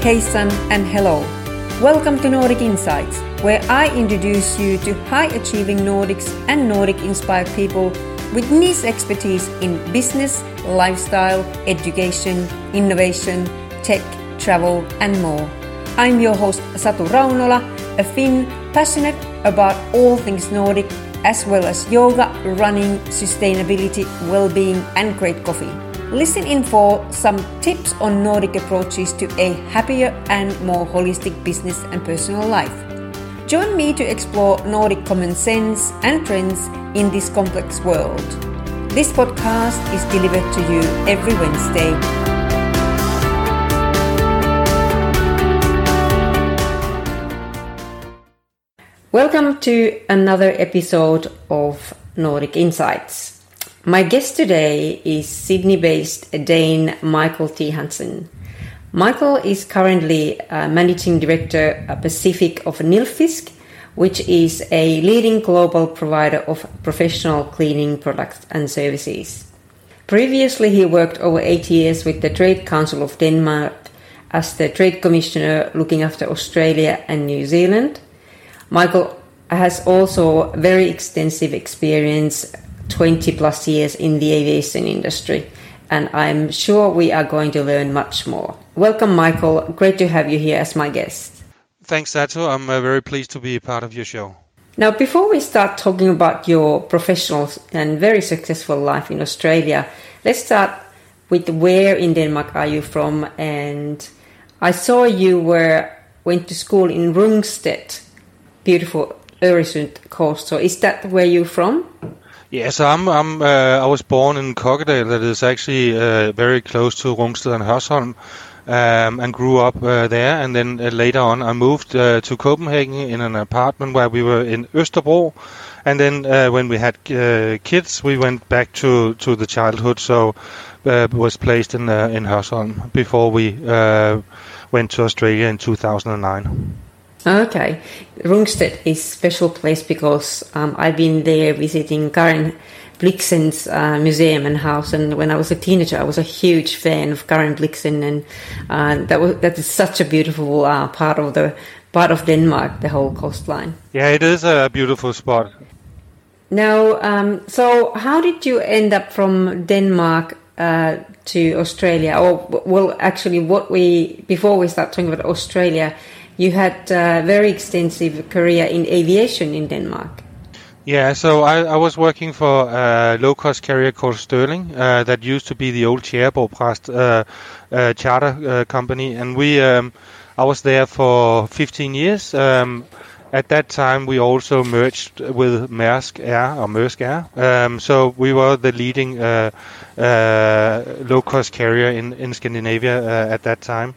Heisan and hello. Welcome to Nordic Insights, where I introduce you to high achieving Nordics and Nordic inspired people with niche expertise in business, lifestyle, education, innovation, tech, travel, and more. I'm your host Satu Raunola, a Finn passionate about all things Nordic, as well as yoga, running, sustainability, well being, and great coffee. Listen in for some tips on Nordic approaches to a happier and more holistic business and personal life. Join me to explore Nordic common sense and trends in this complex world. This podcast is delivered to you every Wednesday. Welcome to another episode of Nordic Insights. My guest today is Sydney based Dane Michael T. Hansen. Michael is currently uh, Managing Director uh, Pacific of Nilfisk, which is a leading global provider of professional cleaning products and services. Previously, he worked over eight years with the Trade Council of Denmark as the Trade Commissioner looking after Australia and New Zealand. Michael has also very extensive experience 20 plus years in the aviation industry, and I'm sure we are going to learn much more. Welcome, Michael. Great to have you here as my guest. Thanks, Satu. I'm uh, very pleased to be a part of your show. Now, before we start talking about your professional and very successful life in Australia, let's start with where in Denmark are you from? And I saw you were went to school in Rungsted, beautiful Öresund coast. So is that where you're from? Yeah, so I'm, I'm uh, I was born in Kokkedal, that is actually uh, very close to Rungsted and Hørsholm, um, and grew up uh, there. And then uh, later on, I moved uh, to Copenhagen in an apartment where we were in Østerbro. And then uh, when we had kids, we went back to, to the childhood. So was placed in in Hørsholm before we went to Australia in 2009. Okay, Rungsted is special place because um, I've been there visiting Karen Blixen's uh, museum and house, and when I was a teenager, I was a huge fan of Karen Blixen, and uh, that was that is such a beautiful uh, part of the part of Denmark, the whole coastline. Yeah, it is a beautiful spot. Now, um, so how did you end up from Denmark uh, to Australia? Or well, actually, what we before we start talking about Australia you had a very extensive career in aviation in Denmark. Yeah, so I, I was working for a low-cost carrier called Sterling uh, that used to be the old Tjæreborg uh, uh, charter uh, company, and we um, I was there for 15 years. Um, at that time, we also merged with Maersk Air or Maersk Air, um, so we were the leading uh, uh, low-cost carrier in in Scandinavia at that time.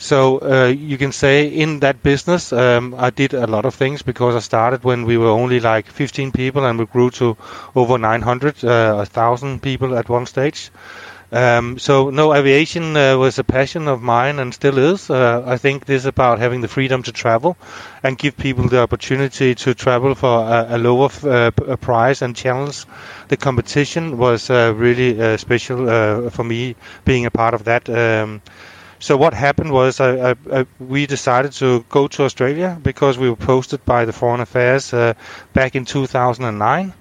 So uh, you can say in that business, um, I did a lot of things because I started when we were only like 15 people and we grew to over 900, uh, 1,000 people at one stage. Um, so no, aviation uh, was a passion of mine and still is. Uh, I think this is about having the freedom to travel and give people the opportunity to travel for a, a lower uh, price and challenge the competition was uh, really special for me being a part of that. Um, so what happened was I, I, I, we decided to go to Australia because we were posted by the Foreign Affairs uh, back in 2009.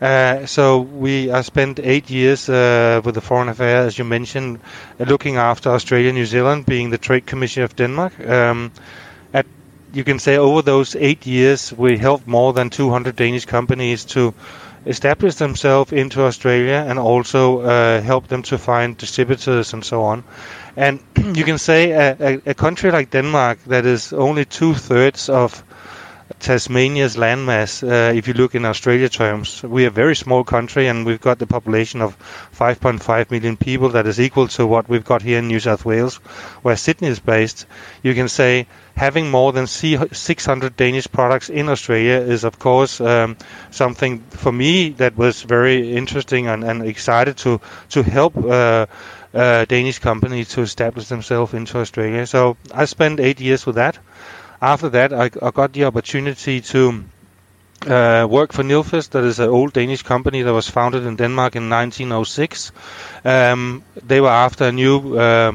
Uh, so we I spent eight years uh, with the Foreign Affairs, as you mentioned, looking after Australia, New Zealand, being the Trade Commissioner of Denmark. Um, at you can say over those eight years, we helped more than 200 Danish companies to establish themselves into Australia and also uh, help them to find distributors and so on. And you can say a, a, a country like Denmark that is only two thirds of Tasmania's landmass, uh, if you look in Australia terms, we are a very small country and we've got the population of 5.5 million people that is equal to what we've got here in New South Wales, where Sydney is based. You can say having more than 600 Danish products in Australia is, of course, um, something for me that was very interesting and, and excited to to help. Uh, uh, Danish company to establish themselves into Australia. So I spent eight years with that. After that, I, I got the opportunity to uh, work for Nilfisk, that is an old Danish company that was founded in Denmark in 1906. Um, they were after a new uh,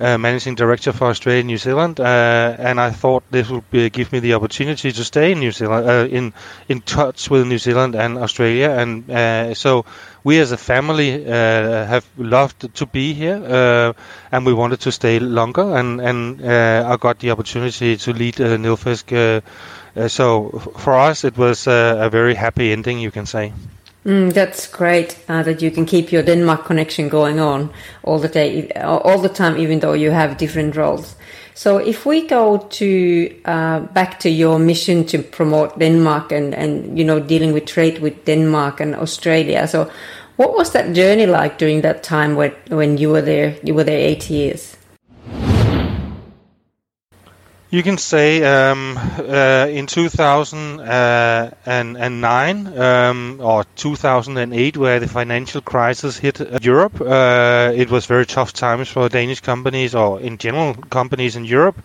uh, managing director for Australia and New Zealand, uh, and I thought this would be, give me the opportunity to stay in New Zealand, uh, in in touch with New Zealand and Australia, and uh, so we as a family uh, have loved to be here, and we wanted to stay longer, and and I got the opportunity to lead uh, Nilfisk. so for us, it was a very happy ending, you can say. Mm, that's great uh, that you can keep your Denmark connection going on all the day, all the time, even though you have different roles. So, if we go to uh, back to your mission to promote Denmark and and you know dealing with trade with Denmark and Australia, so what was that journey like during that time when when you were there? You were there eight years. You can say um, uh, in 2009 um, or 2008, where the financial crisis hit uh, Europe, uh, it was very tough times for Danish companies or in general companies in Europe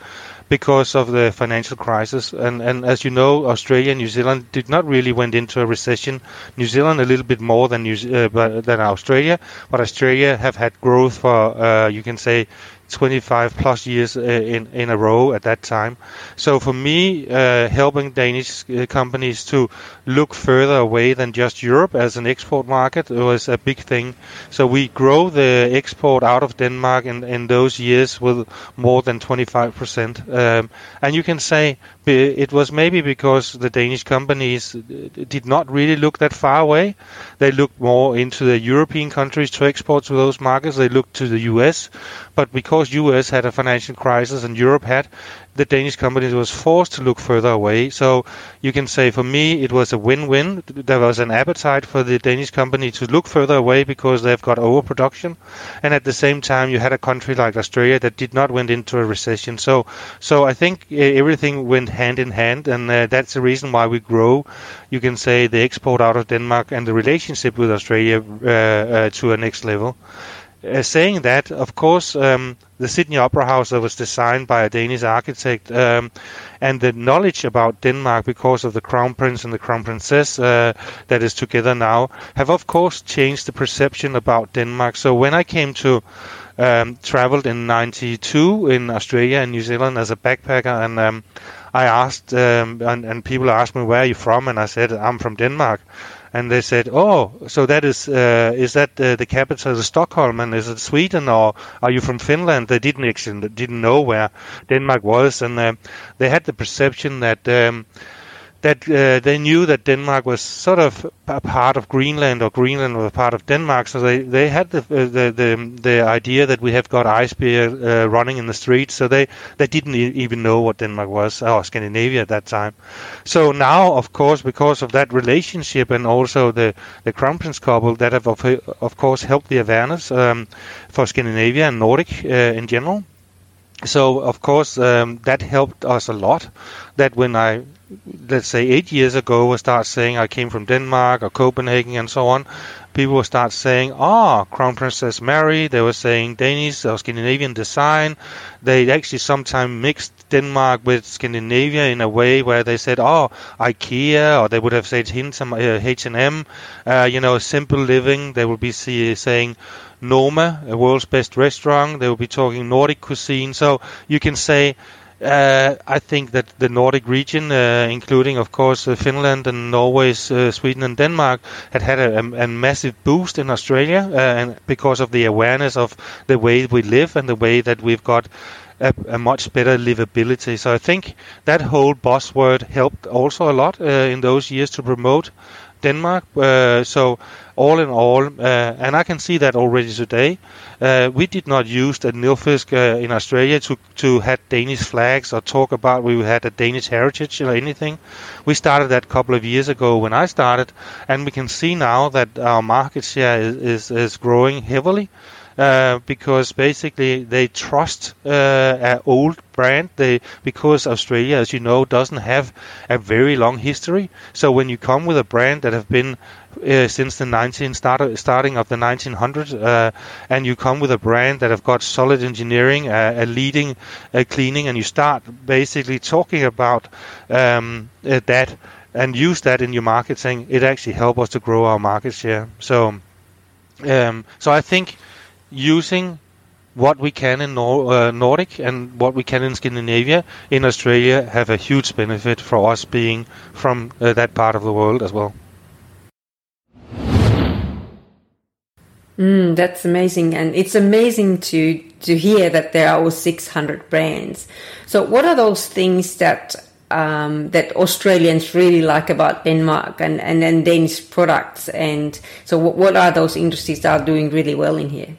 because of the financial crisis. And, and as you know, Australia and New Zealand did not really went into a recession. New Zealand a little bit more than New, uh, than Australia, but Australia have had growth for uh, you can say 25 plus years uh, in in a row at that time. So for me, uh, helping Danish uh, companies to look further away than just Europe as an export market was a big thing. So we grow the export out of Denmark in in those years with more than 25 percent. Um, and you can say it was maybe because the Danish companies uh, did not really look that far away. They looked more into the European countries to export to those markets. They looked to the US, but because US had a financial crisis and Europe had, the Danish companies was forced to look further away. So you can say for me it was a win-win. There was an appetite for the Danish company to look further away because they've got overproduction, and at the same time you had a country like Australia that did not went into a recession. So so I think everything went hand in hand, and uh, that's the reason why we grow. You can say the export out of Denmark and the relationship with Australia uh, uh, to a next level. Uh, saying that, of course, um, the Sydney Opera House was designed by a Danish architect, um, and the knowledge about Denmark because of the Crown Prince and the Crown Princess uh, that is together now, have of course changed the perception about Denmark. So when I came to um, traveled in '92 in Australia and New Zealand as a backpacker, and um, I asked, um, and, and people asked me where are you from, and I said I'm from Denmark and they said, "Oh, so that is uh, is that uh, the capital of Stockholm, and is it Sweden, or are you from Finland?" They didn't actually didn't know where Denmark was, and uh, they had the perception that. Um, that uh, they knew that Denmark was sort of a part of Greenland or Greenland was a part of Denmark. So they, they had the, uh, the, the the idea that we have got ice beer uh, running in the streets. So they they didn't even know what Denmark was or Scandinavia at that time. So now, of course, because of that relationship and also the the Crown Prince couple that have of, of course helped the awareness um, for Scandinavia and Nordic uh, in general so of course um, that helped us a lot that when i let's say eight years ago I start saying I came from Denmark or Copenhagen and so on, people will start saying, "Ah, oh, Crown Princess Mary." They were saying Danish or Scandinavian design. They actually sometimes mixed Denmark with Scandinavia in a way where they said, "Oh, IKEA," or they would have said H and M. Uh, you know, simple living. They would be see, saying. Noma, a world's best restaurant. They will be talking Nordic cuisine. So you can say uh, I think that the Nordic region, uh, including of course uh, Finland and Norway, uh, Sweden and Denmark, had had a, a massive boost in Australia, uh, and because of the awareness of the way we live and the way that we've got a, a, much better livability. So I think that whole buzzword helped also a lot uh, in those years to promote Denmark. Uh, so all in all, uh, and I can see that already today. Uh, we did not use the Nilfisk in Australia to to have Danish flags or talk about we had a Danish heritage or anything. We started that a couple of years ago when I started, and we can see now that our market share is is, is growing heavily. Uh, because basically they trust uh, an old brand. They because Australia, as you know, doesn't have a very long history. So when you come with a brand that have been uh, since the 19 start, starting of the 1900s, uh, and you come with a brand that have got solid engineering, uh, a leading cleaning, and you start basically talking about um, that and use that in your marketing, it actually helps us to grow our market share. So, um, so I think using what we can in Nor- uh, Nordic and what we can in Scandinavia in Australia have a huge benefit for us being from uh, that part of the world as well. Mm, that's amazing, and it's amazing to to hear that there are over 600 brands. So, what are those things that um, that Australians really like about Denmark and and Danish products? And so, what, what are those industries that are doing really well in here?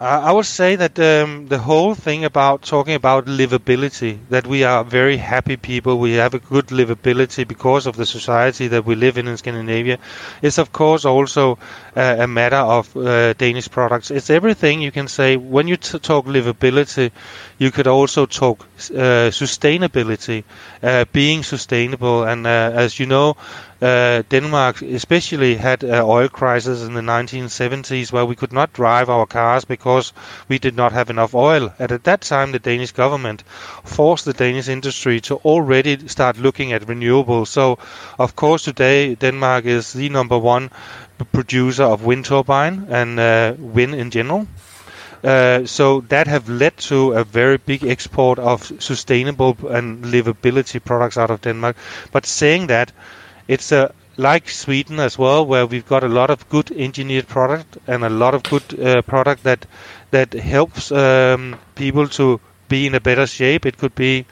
I would say that um, the whole thing about talking about livability, that we are very happy people, we have a good livability because of the society that we live in in Scandinavia, is of course also uh, a matter of uh, Danish products. It's everything you can say. When you t- talk livability, you could also talk uh, sustainability, uh, being sustainable. And uh, as you know, uh, Denmark especially had an oil crisis in the 1970s where we could not drive our cars because we did not have enough oil. And at that time, the Danish government forced the Danish industry to already start looking at renewables. So, of course, today Denmark is the number one producer of wind turbine and uh, wind in general. Uh, so that have led to a very big export of sustainable and livability products out of Denmark. But saying that, it's a uh, like Sweden as well, where we've got a lot of good engineered product and a lot of good uh, product that that helps um, people to be in a better shape. It could be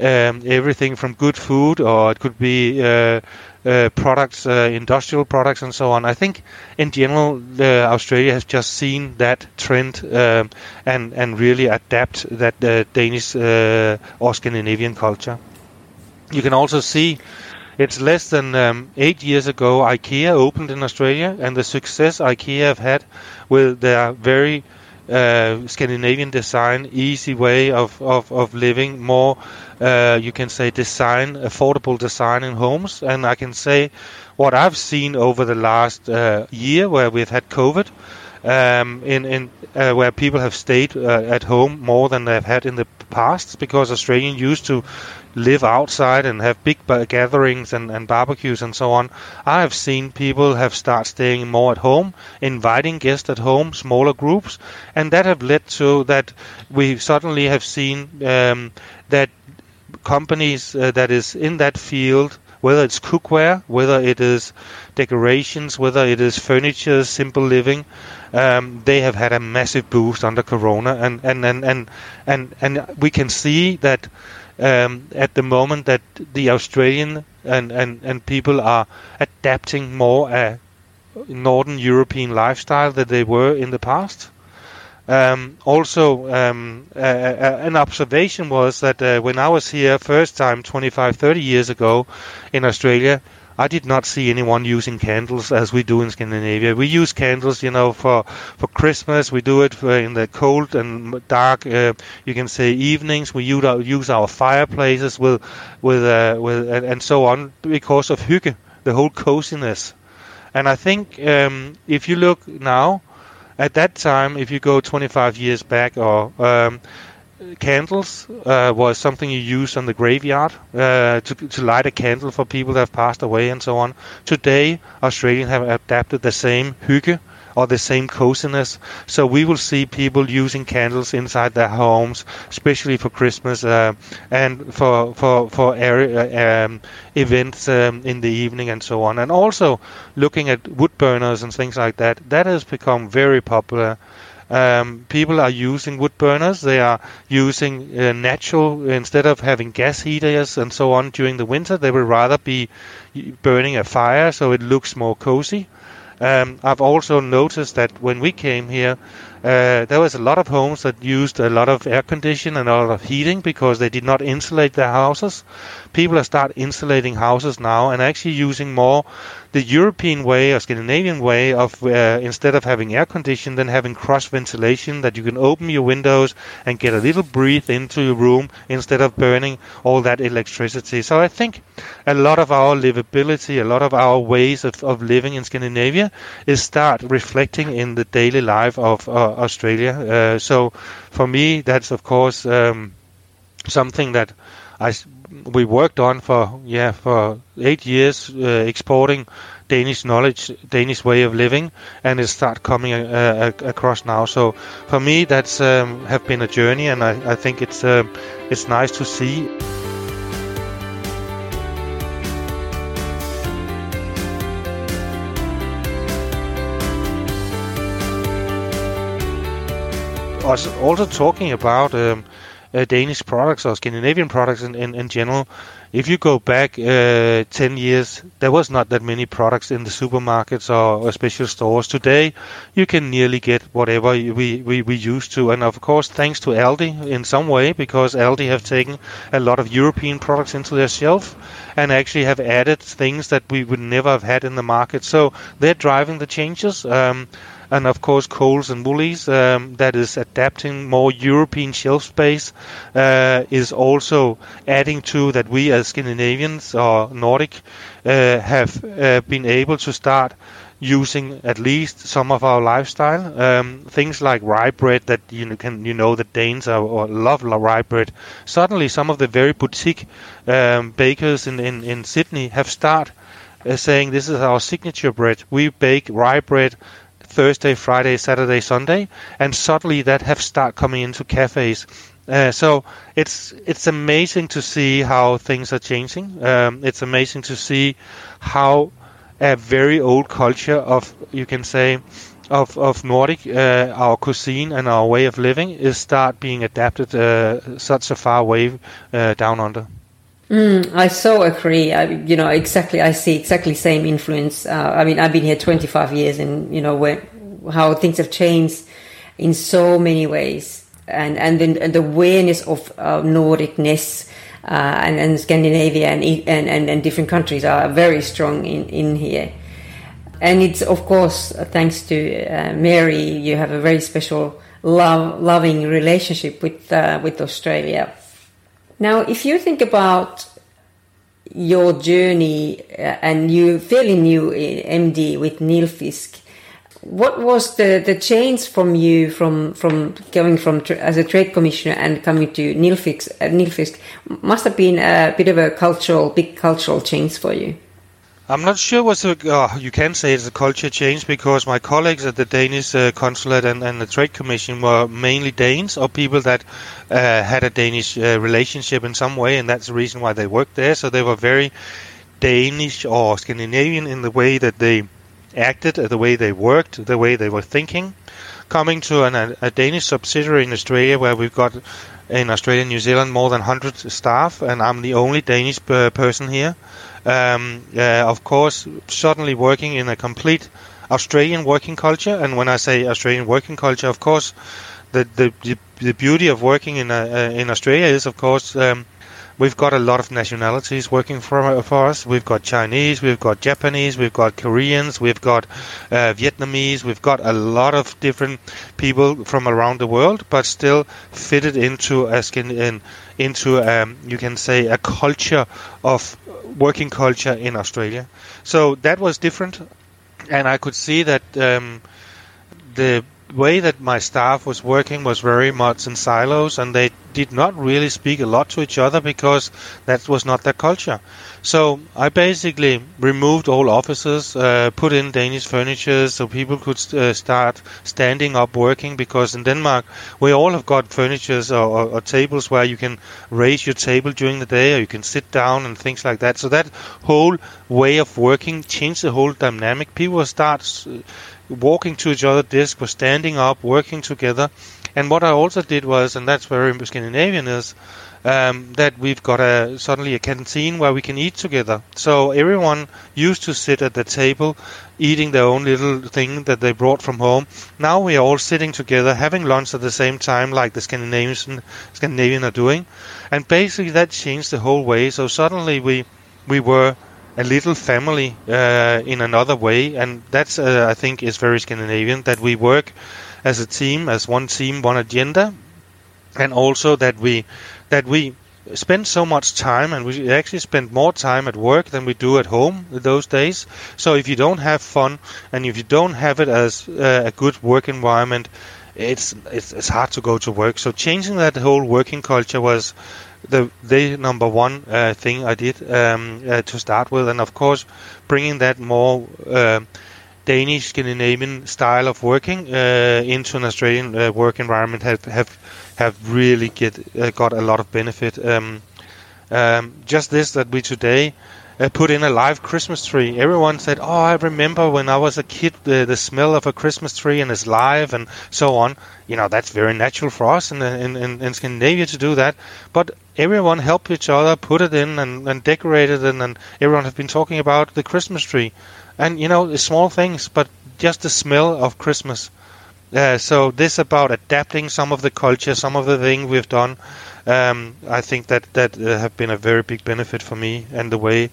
um, everything from good food, or it could be uh, uh, products, uh, industrial products, and so on. I think in general, Australia has just seen that trend um, and and really adapt that uh, Danish or Scandinavian culture. You can also see. It's less than um, eight years ago IKEA opened in Australia, and the success IKEA have had with their very uh, Scandinavian design, easy way of, of, of living, more, uh, you can say, design, affordable design in homes. And I can say what I've seen over the last uh, year where we've had COVID, um, in, in uh, where people have stayed uh, at home more than they've had in the past because Australians used to live outside and have big gatherings and, and barbecues and so on. I have seen people have start staying more at home, inviting guests at home, smaller groups, and that have led to that we suddenly have seen um, that companies uh, that is in that field whether it's cookware, whether it is decorations, whether it is furniture, simple living, um, they have had a massive boost under Corona, and and and and and, and we can see that um, at the moment that the Australian and, and, and people are adapting more a Northern European lifestyle than they were in the past. Um, also, um, an observation was that uh, when I was here first time 25, 30 years ago in Australia, I did not see anyone using candles as we do in Scandinavia. We use candles, you know, for for Christmas. We do it in the cold and dark, uh, you can say evenings. We use our, use our fireplaces with with uh, with and, and, so on because of hygge, the whole coziness. And I think um, if you look now, at that time, if you go 25 years back or um, candles uh, was something you used on the graveyard uh, to, to light a candle for people that have passed away and so on. Today, Australians have adapted the same hygge or the same coziness. So we will see people using candles inside their homes, especially for Christmas uh, and for for for area, um, events um, in the evening and so on. And also looking at wood burners and things like that. That has become very popular um, people are using wood burners. They are using uh, natural instead of having gas heaters and so on during the winter. They will rather be burning a fire so it looks more cozy. Um, I've also noticed that when we came here, uh, there was a lot of homes that used a lot of air conditioning and a lot of heating because they did not insulate their houses. People are start insulating houses now and actually using more the European way or Scandinavian way of uh, instead of having air conditioning, then having cross ventilation that you can open your windows and get a little breathe into your room instead of burning all that electricity. So I think a lot of our livability, a lot of our ways of, of living in Scandinavia is start reflecting in the daily life of uh, Australia. Uh, so for me, that's of course um, something that I we worked on for yeah for eight years uh, exporting Danish knowledge, Danish way of living, and it start coming uh, across now. So for me, that's um, have been a journey, and I, I think it's uh, it's nice to see. Also talking about um, uh, Danish products or Scandinavian products in, in, in general. If you go back uh, 10 years, there was not that many products in the supermarkets or, or special stores. Today, you can nearly get whatever we, we, we used to. And of course, thanks to Aldi in some way, because Aldi have taken a lot of European products into their shelf and actually have added things that we would never have had in the market. So they're driving the changes. Um, and of course Coles and Woolies um, that is adapting more European shelf space uh, is also adding to that we as Scandinavians or Nordic uh, have uh, been able to start using at least some of our lifestyle um, things like rye bread that you can you know the Danes are, or love rye bread. Suddenly, some of the very boutique um, bakers in, in, in Sydney have started uh, saying this is our signature bread. We bake rye bread Thursday, Friday, Saturday, Sunday, and suddenly that have start coming into cafes. Uh, so it's it's amazing to see how things are changing. Um, it's amazing to see how a very old culture of you can say of of Nordic uh, our cuisine and our way of living is start being adapted uh, such a far way uh, down under. Mm, I so agree. I, you know, exactly. I see exactly same influence. Uh, I mean, I've been here 25 years, and you know where, how things have changed in so many ways, and and then and the awareness of uh, Nordicness uh, and, and Scandinavia and, and, and and different countries are very strong in in here. And it's of course thanks to uh, Mary, you have a very special love loving relationship with uh, with Australia now, if you think about your journey uh, and you fairly new MD with Nilfisk, what was the, the change from you from from going from as a trade commissioner and coming to Nilfisk? Uh, Nilfisk must have been a bit of a cultural, big cultural change for you. I'm not sure what's a, uh, you can say it's a culture change because my colleagues at the Danish uh, consulate and, and, the trade commission were mainly Danes or people that uh, had a Danish uh, relationship in some way, and that's the reason why they worked there. So they were very Danish or Scandinavian in the way that they acted, the way they worked, the way they were thinking. Coming to an, a, Danish subsidiary in Australia where we've got in Australia and New Zealand more than 100 staff, and I'm the only Danish uh, person here um, uh, of course, suddenly working in a complete Australian working culture. And when I say Australian working culture, of course, the the, the beauty of working in uh, in Australia is, of course, um, we've got a lot of nationalities working for for us. We've got Chinese, we've got Japanese, we've got Koreans, we've got uh, Vietnamese, we've got a lot of different people from around the world, but still fitted into a skin in, into um, you can say a culture of working culture in Australia. So that was different, and I could see that um, the way that my staff was working was very much in silos, and they did not really speak a lot to each other because that was not their culture. So I basically removed all offices, uh, put in Danish furniture so people could uh, start standing up working because in Denmark we all have got furniture or, or, or, tables where you can raise your table during the day or you can sit down and things like that. So that whole way of working changed the whole dynamic. People start walking to each other's desk, were standing up, working together. And what I also did was, and that's very Scandinavian, is um, that we've got a suddenly a canteen where we can eat together. So everyone used to sit at the table, eating their own little thing that they brought from home. Now we are all sitting together, having lunch at the same time, like the Scandinavians Scandinavian are doing, and basically that changed the whole way. So suddenly we we were a little family uh, in another way, and that's uh, I think is very Scandinavian that we work as a team, as one team, one agenda, and also that we that we spend so much time and we actually spend more time at work than we do at home those days. So if you don't have fun and if you don't have it as uh, a good work environment, it's, it's it's hard to go to work. So changing that whole working culture was the the number one uh, thing I did um, uh, to start with, and of course, bringing that more uh, Danish Scandinavian style of working uh, into an Australian uh, work environment have have have really get uh, got a lot of benefit. Um, um, just this that we today uh, put in a live Christmas tree. Everyone said, "Oh, I remember when I was a kid, the, the smell of a Christmas tree and it's live and so on." You know, that's very natural for us in, in, in, in Scandinavia to do that. But everyone helped each other, put it in and, and decorated it, and everyone has been talking about the Christmas tree. And you know, small things, but just the smell of Christmas. Uh, so this about adapting some of the culture, some of the things we've done. Um, I think that that uh, have been a very big benefit for me and the way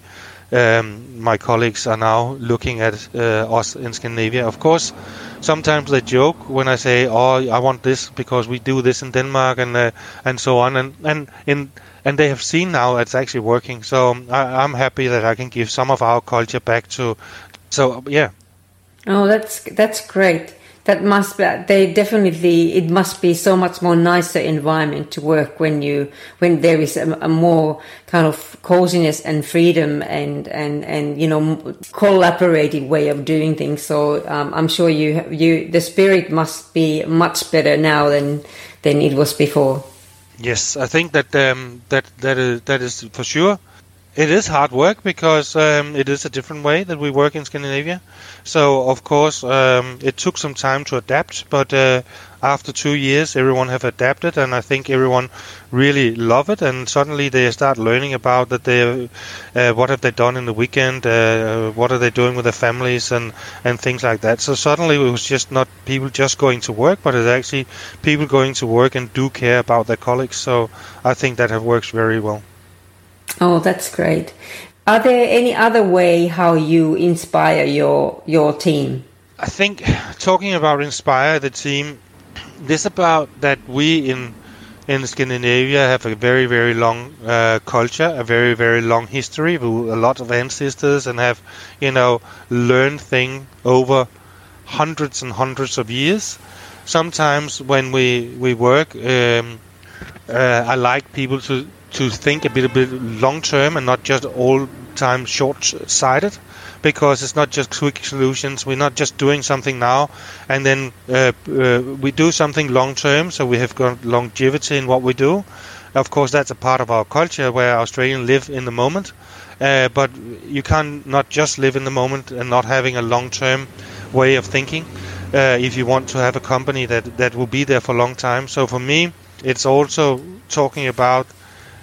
um, my colleagues are now looking at uh, us in Scandinavia. Of course, sometimes they joke when I say, "Oh, I want this because we do this in Denmark and uh, and so on," and and in and they have seen now it's actually working. So I, I'm happy that I can give some of our culture back to. So yeah. Oh, that's that's great that must be they definitely it must be so much more nicer environment to work when you when there is a, a more kind of coziness and freedom and and and you know collaborative way of doing things. So um, i'm sure you you the spirit must be much better now than than it was before. Yes i think that um, that that is that is for sure it is hard work because um, it is a different way that we work in Scandinavia. So of course um, it took some time to adapt, but uh, after two years everyone have adapted, and I think everyone really love it. And suddenly they start learning about that they uh, what have they done in the weekend, uh, what are they doing with their families, and and things like that. So suddenly it was just not people just going to work, but it's actually people going to work and do care about their colleagues. So I think that have works very well. Oh, that's great. Are there any other way how you inspire your your team? I think talking about inspire the team, this about that we in in Scandinavia have a very very long uh, culture, a very very long history with a lot of ancestors, and have you know learned thing over hundreds and hundreds of years. Sometimes when we we work, um, uh, I like people to to think a bit a bit long term and not just all time short sighted because it's not just quick solutions. We're not just doing something now and then uh, uh, we do something long term so we have got longevity in what we do. Of course that's a part of our culture where Australians live in the moment uh, but you can not just live in the moment and not having a long term way of thinking uh, if you want to have a company that that will be there for a long time. So for me it's also talking about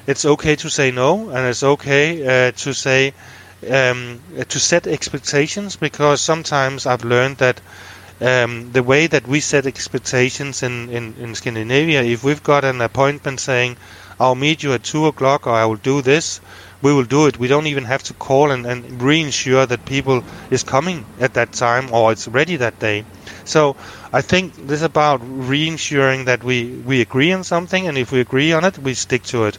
it's okay to say no, and it's okay uh, to say um, to set expectations because sometimes I've learned that um, the way that we set expectations in, in, in Scandinavia, if we've got an appointment saying I'll meet you at two o'clock or I will do this, we will do it. We don't even have to call and, and reinsure that people is coming at that time or it's ready that day. So I think this is about reinsuring that we, we agree on something and if we agree on it, we stick to it.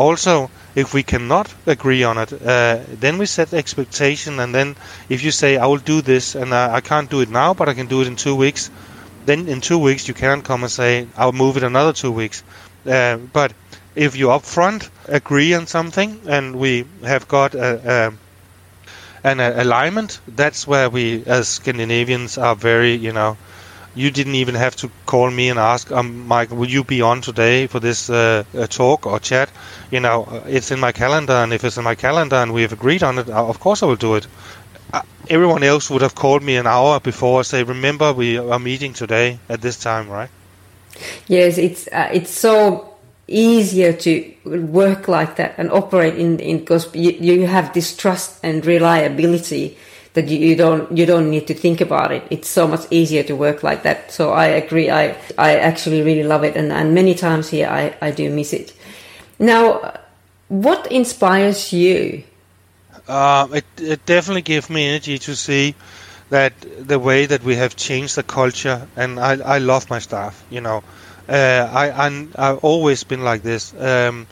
Also, if we cannot agree on it, uh, then we set expectation, and then if you say I will do this and I, I can't do it now, but I can do it in two weeks, then in two weeks you can come and say I'll move it another two weeks. Uh, but if you upfront agree on something and we have got a, a an alignment, that's where we as Scandinavians are very, you know, you didn't even have to call me and ask, um, Mike, will you be on today for this uh, uh, talk or chat? You know, uh, it's in my calendar, and if it's in my calendar and we have agreed on it, uh, of course I will do it. Uh, everyone else would have called me an hour before, and say, remember we are meeting today at this time, right? Yes, it's uh, it's so easier to work like that and operate in in because you, you have this trust and reliability that you, you, don't you don't need to think about it. It's so much easier to work like that. So I agree. I I actually really love it, and, and many times here I, I do miss it. Now, what inspires you? Uh, it it definitely gives me energy to see that the way that we have changed the culture, and I I love my staff. You know, uh, I i I've always been like this. Um,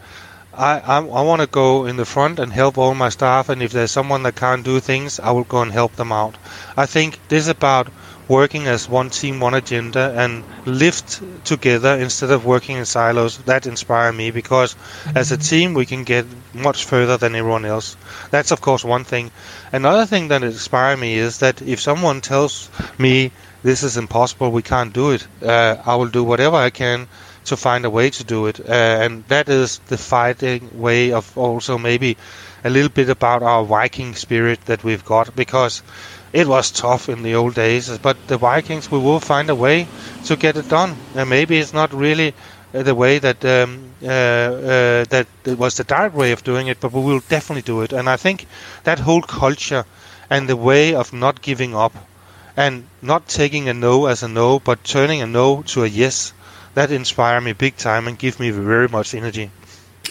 I, I, I want to go in the front and help all my staff, and if there's someone that can't do things, I will go and help them out. I think this is about working as one team, one agenda, and lift together instead of working in silos. That inspire me because as a team we can get much further than everyone else. That's of course one thing. Another thing that inspires me is that if someone tells me this is impossible, we can't do it, uh, I will do whatever I can to find a way to do it. Uh, and that is the fighting way of also maybe a little bit about our Viking spirit that we've got because it was tough in the old days, but the Vikings we will find a way to get it done. And maybe it's not really uh, the way that um, uh, uh, that was the direct way of doing it, but we will definitely do it. And I think that whole culture and the way of not giving up and not taking a no as a no, but turning a no to a yes, that inspire me big time and give me very much energy.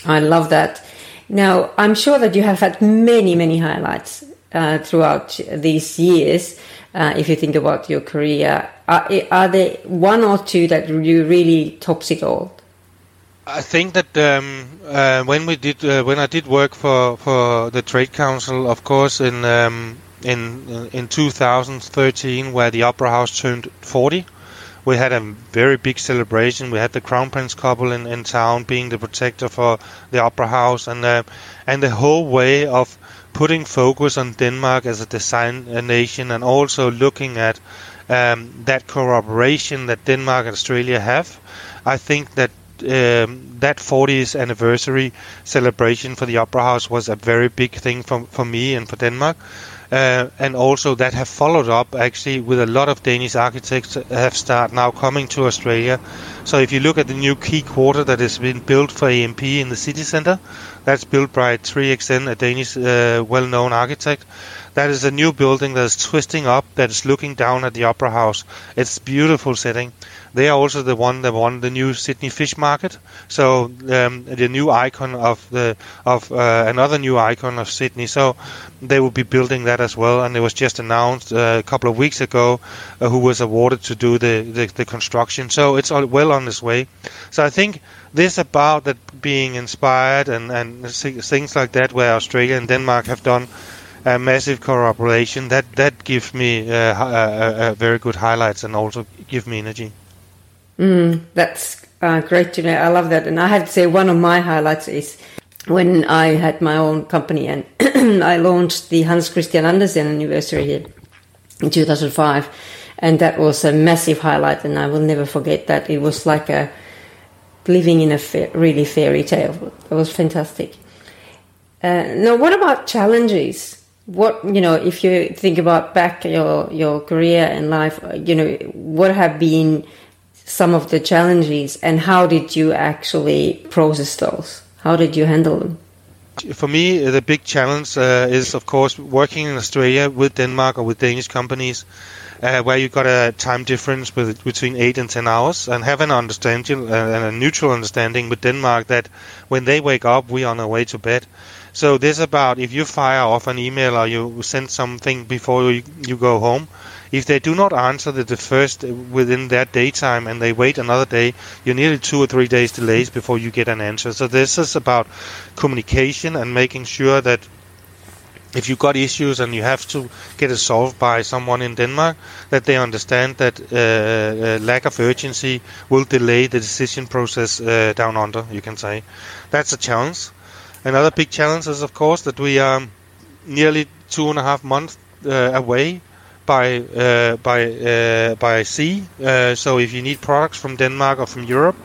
I love that. Now, I'm sure that you have had many, many highlights uh, throughout these years. Uh, if you think about your career, are, are, there one or two that you really tops it all? I think that um, uh, when we did uh, when I did work for, for the Trade Council, of course, in um, in in 2013, where the Opera House turned 40, we had a very big celebration. We had the Crown Prince couple in, in town being the protector for the Opera House, and uh, and the whole way of putting focus on Denmark as a design nation and also looking at um, that cooperation that Denmark and Australia have, I think that um, that 40th anniversary celebration for the Opera House was a very big thing for, for me and for Denmark. Uh, and also that have followed up actually with a lot of Danish architects have started now coming to Australia. So if you look at the new Quay Quarter that has been built for AMP in the city centre, that's built by 3XN, a Danish uh, well-known architect. That is a new building that is twisting up, that is looking down at the Opera House. It's beautiful setting. They are also the one that won the new Sydney Fish Market. So um, the new icon of the of uh, another new icon of Sydney. So they will be building that as well. And it was just announced uh, a couple of weeks ago uh, who was awarded to do the, the, the construction. So it's all well on its way. So I think this about that being inspired and and things like that, where Australia and Denmark have done a massive cooperation that that gives me uh, a, a, very good highlights and also give me energy. Mm, that's uh, great to know. I love that, and I have to say one of my highlights is when I had my own company and I launched the Hans Christian Andersen anniversary here in 2005, and that was a massive highlight, and I will never forget that. It was like a living in a fa- really fairy tale. It was fantastic. Uh, now, what about challenges? what you know if you think about back your your career and life you know what have been some of the challenges and how did you actually process those? How did you handle them? For me the big challenge uh, is of course working in australia with denmark or with danish companies uh, where you got a time difference with, between 8 and 10 hours and have an understanding uh, and a neutral understanding with denmark that when they wake up we are on our way to bed. So this about if you fire off an email or you send something before you, you go home, if they do not answer the, the first within that daytime and they wait another day, you're nearly two or three days delays before you get an answer. So this is about communication and making sure that if you've got issues and you have to get it solved by someone in Denmark, that they understand that uh, uh, lack of urgency will delay the decision process uh, down under, you can say. That's a challenge. Another big challenge is, of course, that we are nearly two and a half months uh, away by uh, by uh, by sea. Uh, so if you need products from Denmark or from Europe,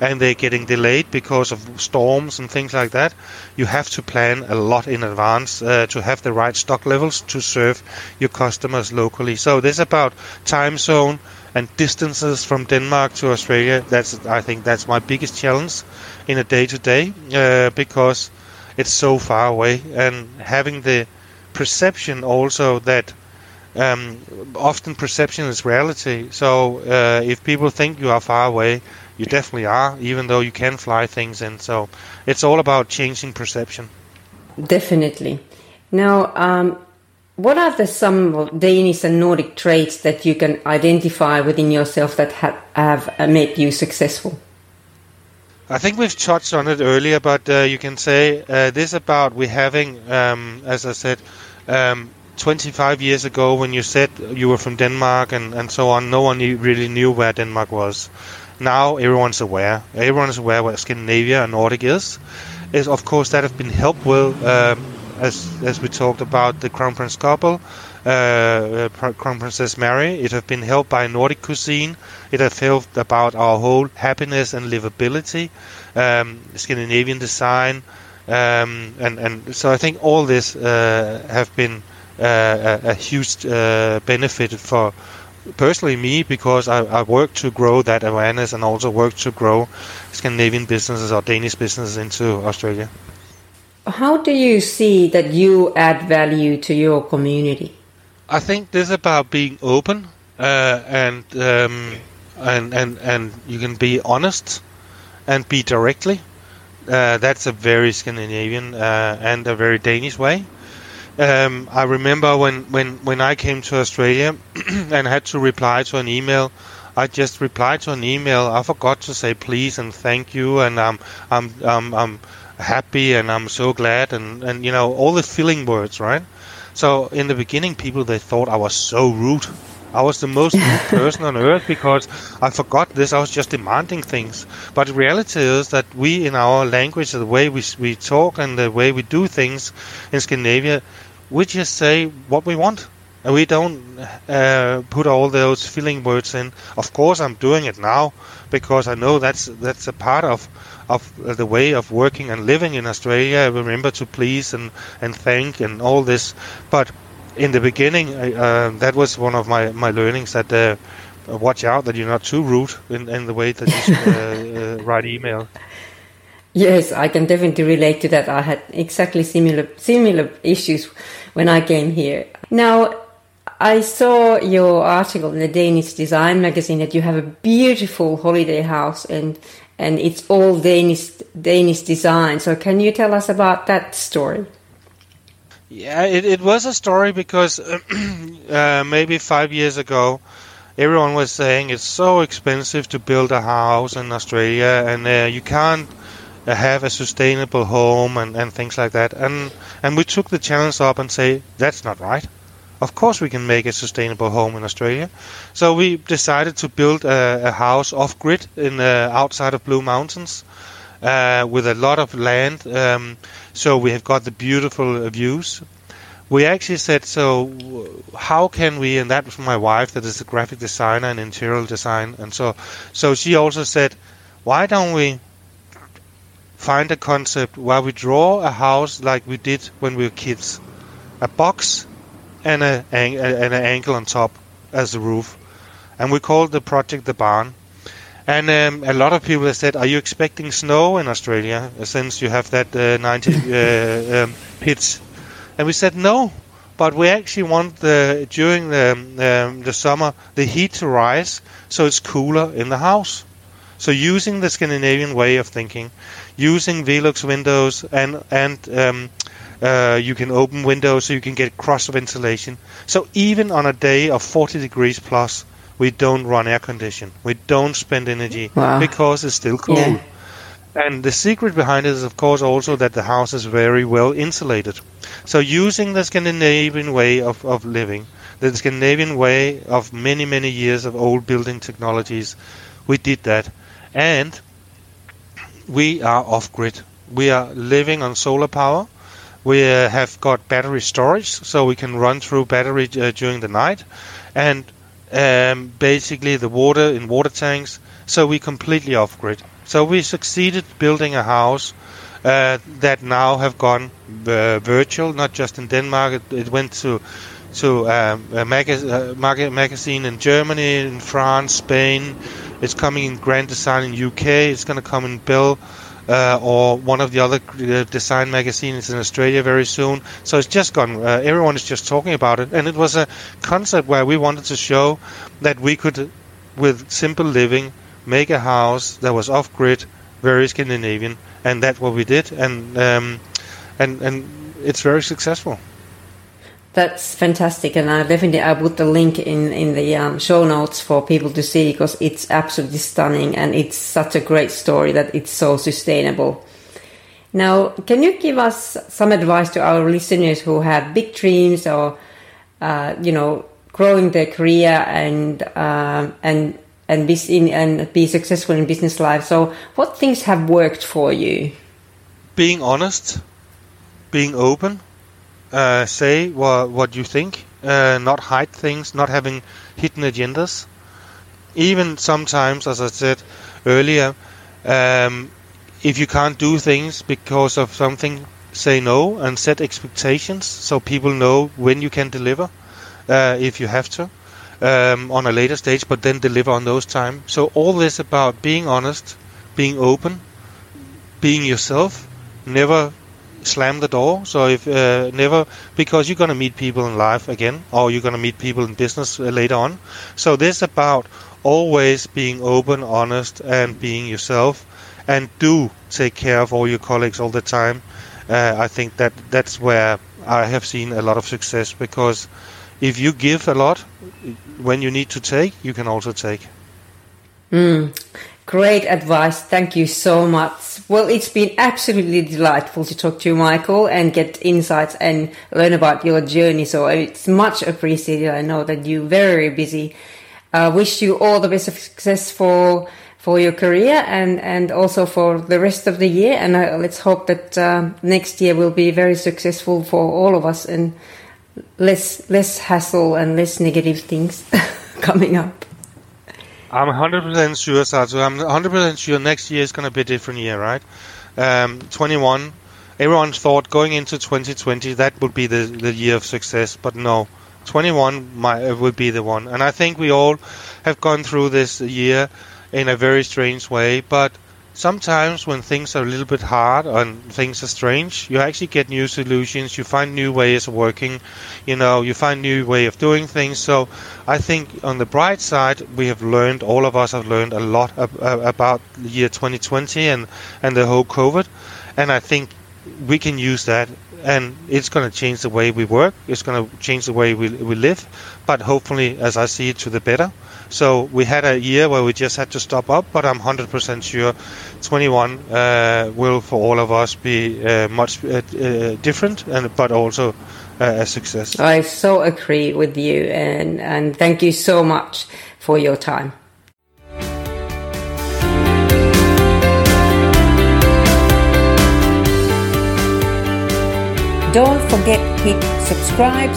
and they're getting delayed because of storms and things like that, you have to plan a lot in advance uh, to have the right stock levels to serve your customers locally. So this about time zone and distances from Denmark to Australia. That's I think that's my biggest challenge in a day to day because it's so far away, and having the perception also that um, often perception is reality. So uh, if people think you are far away, you definitely are, even though you can fly things in. So it's all about changing perception. Definitely. Now, um, what are the some Danish and Nordic traits that you can identify within yourself that ha- have made you successful? I think we've touched on it earlier, but uh, you can say uh, this about we having, um, as I said, um, 25 years ago when you said you were from Denmark and, and so on, no one really knew where Denmark was. Now everyone's aware. Everyone's aware where Scandinavia and Nordic is. Is of course that have been helped with, um, as as we talked about the Crown Prince couple, uh, uh, Crown Princess Mary. It has been helped by Nordic cuisine. It has helped about our whole happiness and livability, um, Scandinavian design, um, and and so I think all this uh, have been a, a, huge uh, benefit for personally me because I, I work to grow that awareness and also work to grow Scandinavian businesses or Danish businesses into Australia. How do you see that you add value to your community? I think this is about being open uh, and um, and and and you can be honest and be directly. Uh, that's a very Scandinavian uh, and a very Danish way. Um, I remember when, when, when I came to Australia and had to reply to an email. I just replied to an email. I forgot to say please and thank you, and I'm I'm I'm, I'm happy and I'm so glad and, and you know all the filling words, right? So in the beginning, people they thought I was so rude. I was the most rude person on earth because I forgot this. I was just demanding things. But the reality is that we, in our language, the way we we talk and the way we do things in Scandinavia, we just say what we want. And we don't uh, put all those filling words in. Of course, I'm doing it now because I know that's that's a part of of the way of working and living in Australia. I Remember to please and and thank and all this. But in the beginning, uh, that was one of my my learnings that. Uh, watch out that you're not too rude in, in the way that you uh, uh, write email. Yes, I can definitely relate to that. I had exactly similar similar issues when I came here. Now, I saw your article in the Danish Design magazine that you have a beautiful holiday house and and it's all Danish Danish design. So can you tell us about that story? Yeah, it, it was a story because uh, maybe five years ago, everyone was saying it's so expensive to build a house in Australia, and uh, you can't have a sustainable home and, and things like that. And and we took the challenge up and say that's not right. Of course, we can make a sustainable home in Australia. So we decided to build a, a house off grid in uh, outside of Blue Mountains uh, with a lot of land. Um, so we have got the beautiful views. We actually said, so how can we? And that was my wife, that is a graphic designer and interior design, and so so she also said, why don't we find a concept where we draw a house like we did when we were kids, a box and a and an angle on top as a roof, and we called the project the barn. And um, a lot of people have said, "Are you expecting snow in Australia since you have that uh, 90 uh, um, pitch?" And we said no, but we actually want the during the um, the summer the heat to rise so it's cooler in the house. So using the Scandinavian way of thinking, using Velux windows and and um, uh, you can open windows so you can get cross ventilation. So even on a day of 40 degrees plus, we don't run air condition. We don't spend energy wow. because it's still cool. Yeah. And the secret behind it is, of course, also that the house is very well insulated. So using the Scandinavian way of, of living, the Scandinavian way of many, many years of old building technologies, we did that. And we are off grid. We are living on solar power. We uh, have got battery storage, so we can run through battery uh, during the night, and um, basically the water in water tanks. So we completely off grid. So we succeeded building a house uh, that now have gone uh, virtual, not just in Denmark. It, it went to to um, a uh, magazine in Germany, in France, Spain. It's coming in Grand Design in UK. It's going to come in Belle uh, or one of the other uh, design magazines in Australia very soon. So it's just gone. Uh, everyone is just talking about it, and it was a concept where we wanted to show that we could, with simple living, make a house that was off grid, very Scandinavian, and that's what we did, and um, and and it's very successful. That's fantastic, and I definitely I put the link in in the um, show notes for people to see because it's absolutely stunning and it's such a great story that it's so sustainable. Now, can you give us some advice to our listeners who have big dreams or uh, you know, growing their career and um, and and be in, and be successful in business life. So, what things have worked for you? Being honest, being open, uh, say what what you think, uh, not hide things, not having hidden agendas. Even sometimes, as I said earlier, um, if you can't do things because of something, say no and set expectations so people know when you can deliver, uh, if you have to um, on a later stage, but then deliver on those time. So all this about being honest, being open, being yourself, never slam the door. So if uh, never because you're gonna meet people in life again, or you're gonna meet people in business uh, later on. So this about always being open, honest, and being yourself, and do take care of all your colleagues all the time. Uh, I think that that's where I have seen a lot of success because if you give a lot, when you need to take, you can also take. Mm, great advice. Thank you so much. Well, it's been absolutely delightful to talk to you, Michael, and get insights and learn about your journey. So it's much appreciated. I know that you're very busy. I uh, wish you all the best of success for for your career and and also for the rest of the year. And uh, let's hope that uh, next year will be very successful for all of us and less less hassle and less negative things coming up. I'm 100% sure, Satu. I'm 100% sure next year is going to be a different year, right? Um, 21. Everyone thought going into 2020 that would be the, the year of success, but no. 21 might, uh, would be the one. And I think we all have gone through this year in a very strange way, but sometimes when things are a little bit hard and things are strange, you actually get new solutions. You find new ways of working. You know, you find new way of doing things. So I think on the bright side, we have learned. All of us have learned a lot ab- about the year 2020 and and the whole COVID. And I think we can use that. And it's going to change the way we work. It's going to change the way we, we live. But hopefully, as I see it, to the better. So we had a year where we just had to stop up, but I'm 100% sure 21 uh, will for all of us be uh, much uh, uh different, and but also uh, a success. I so agree with you, and and thank you so much for your time. Don't forget hit subscribe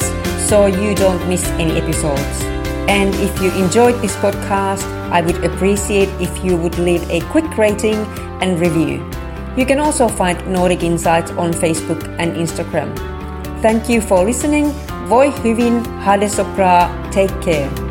so you don't miss any episodes. And if you enjoyed this podcast, I would appreciate if you would leave a quick rating and review. You can also find Nordic Insights on Facebook and Instagram. Thank you for listening. Voi hyvin, hade sopra, take care.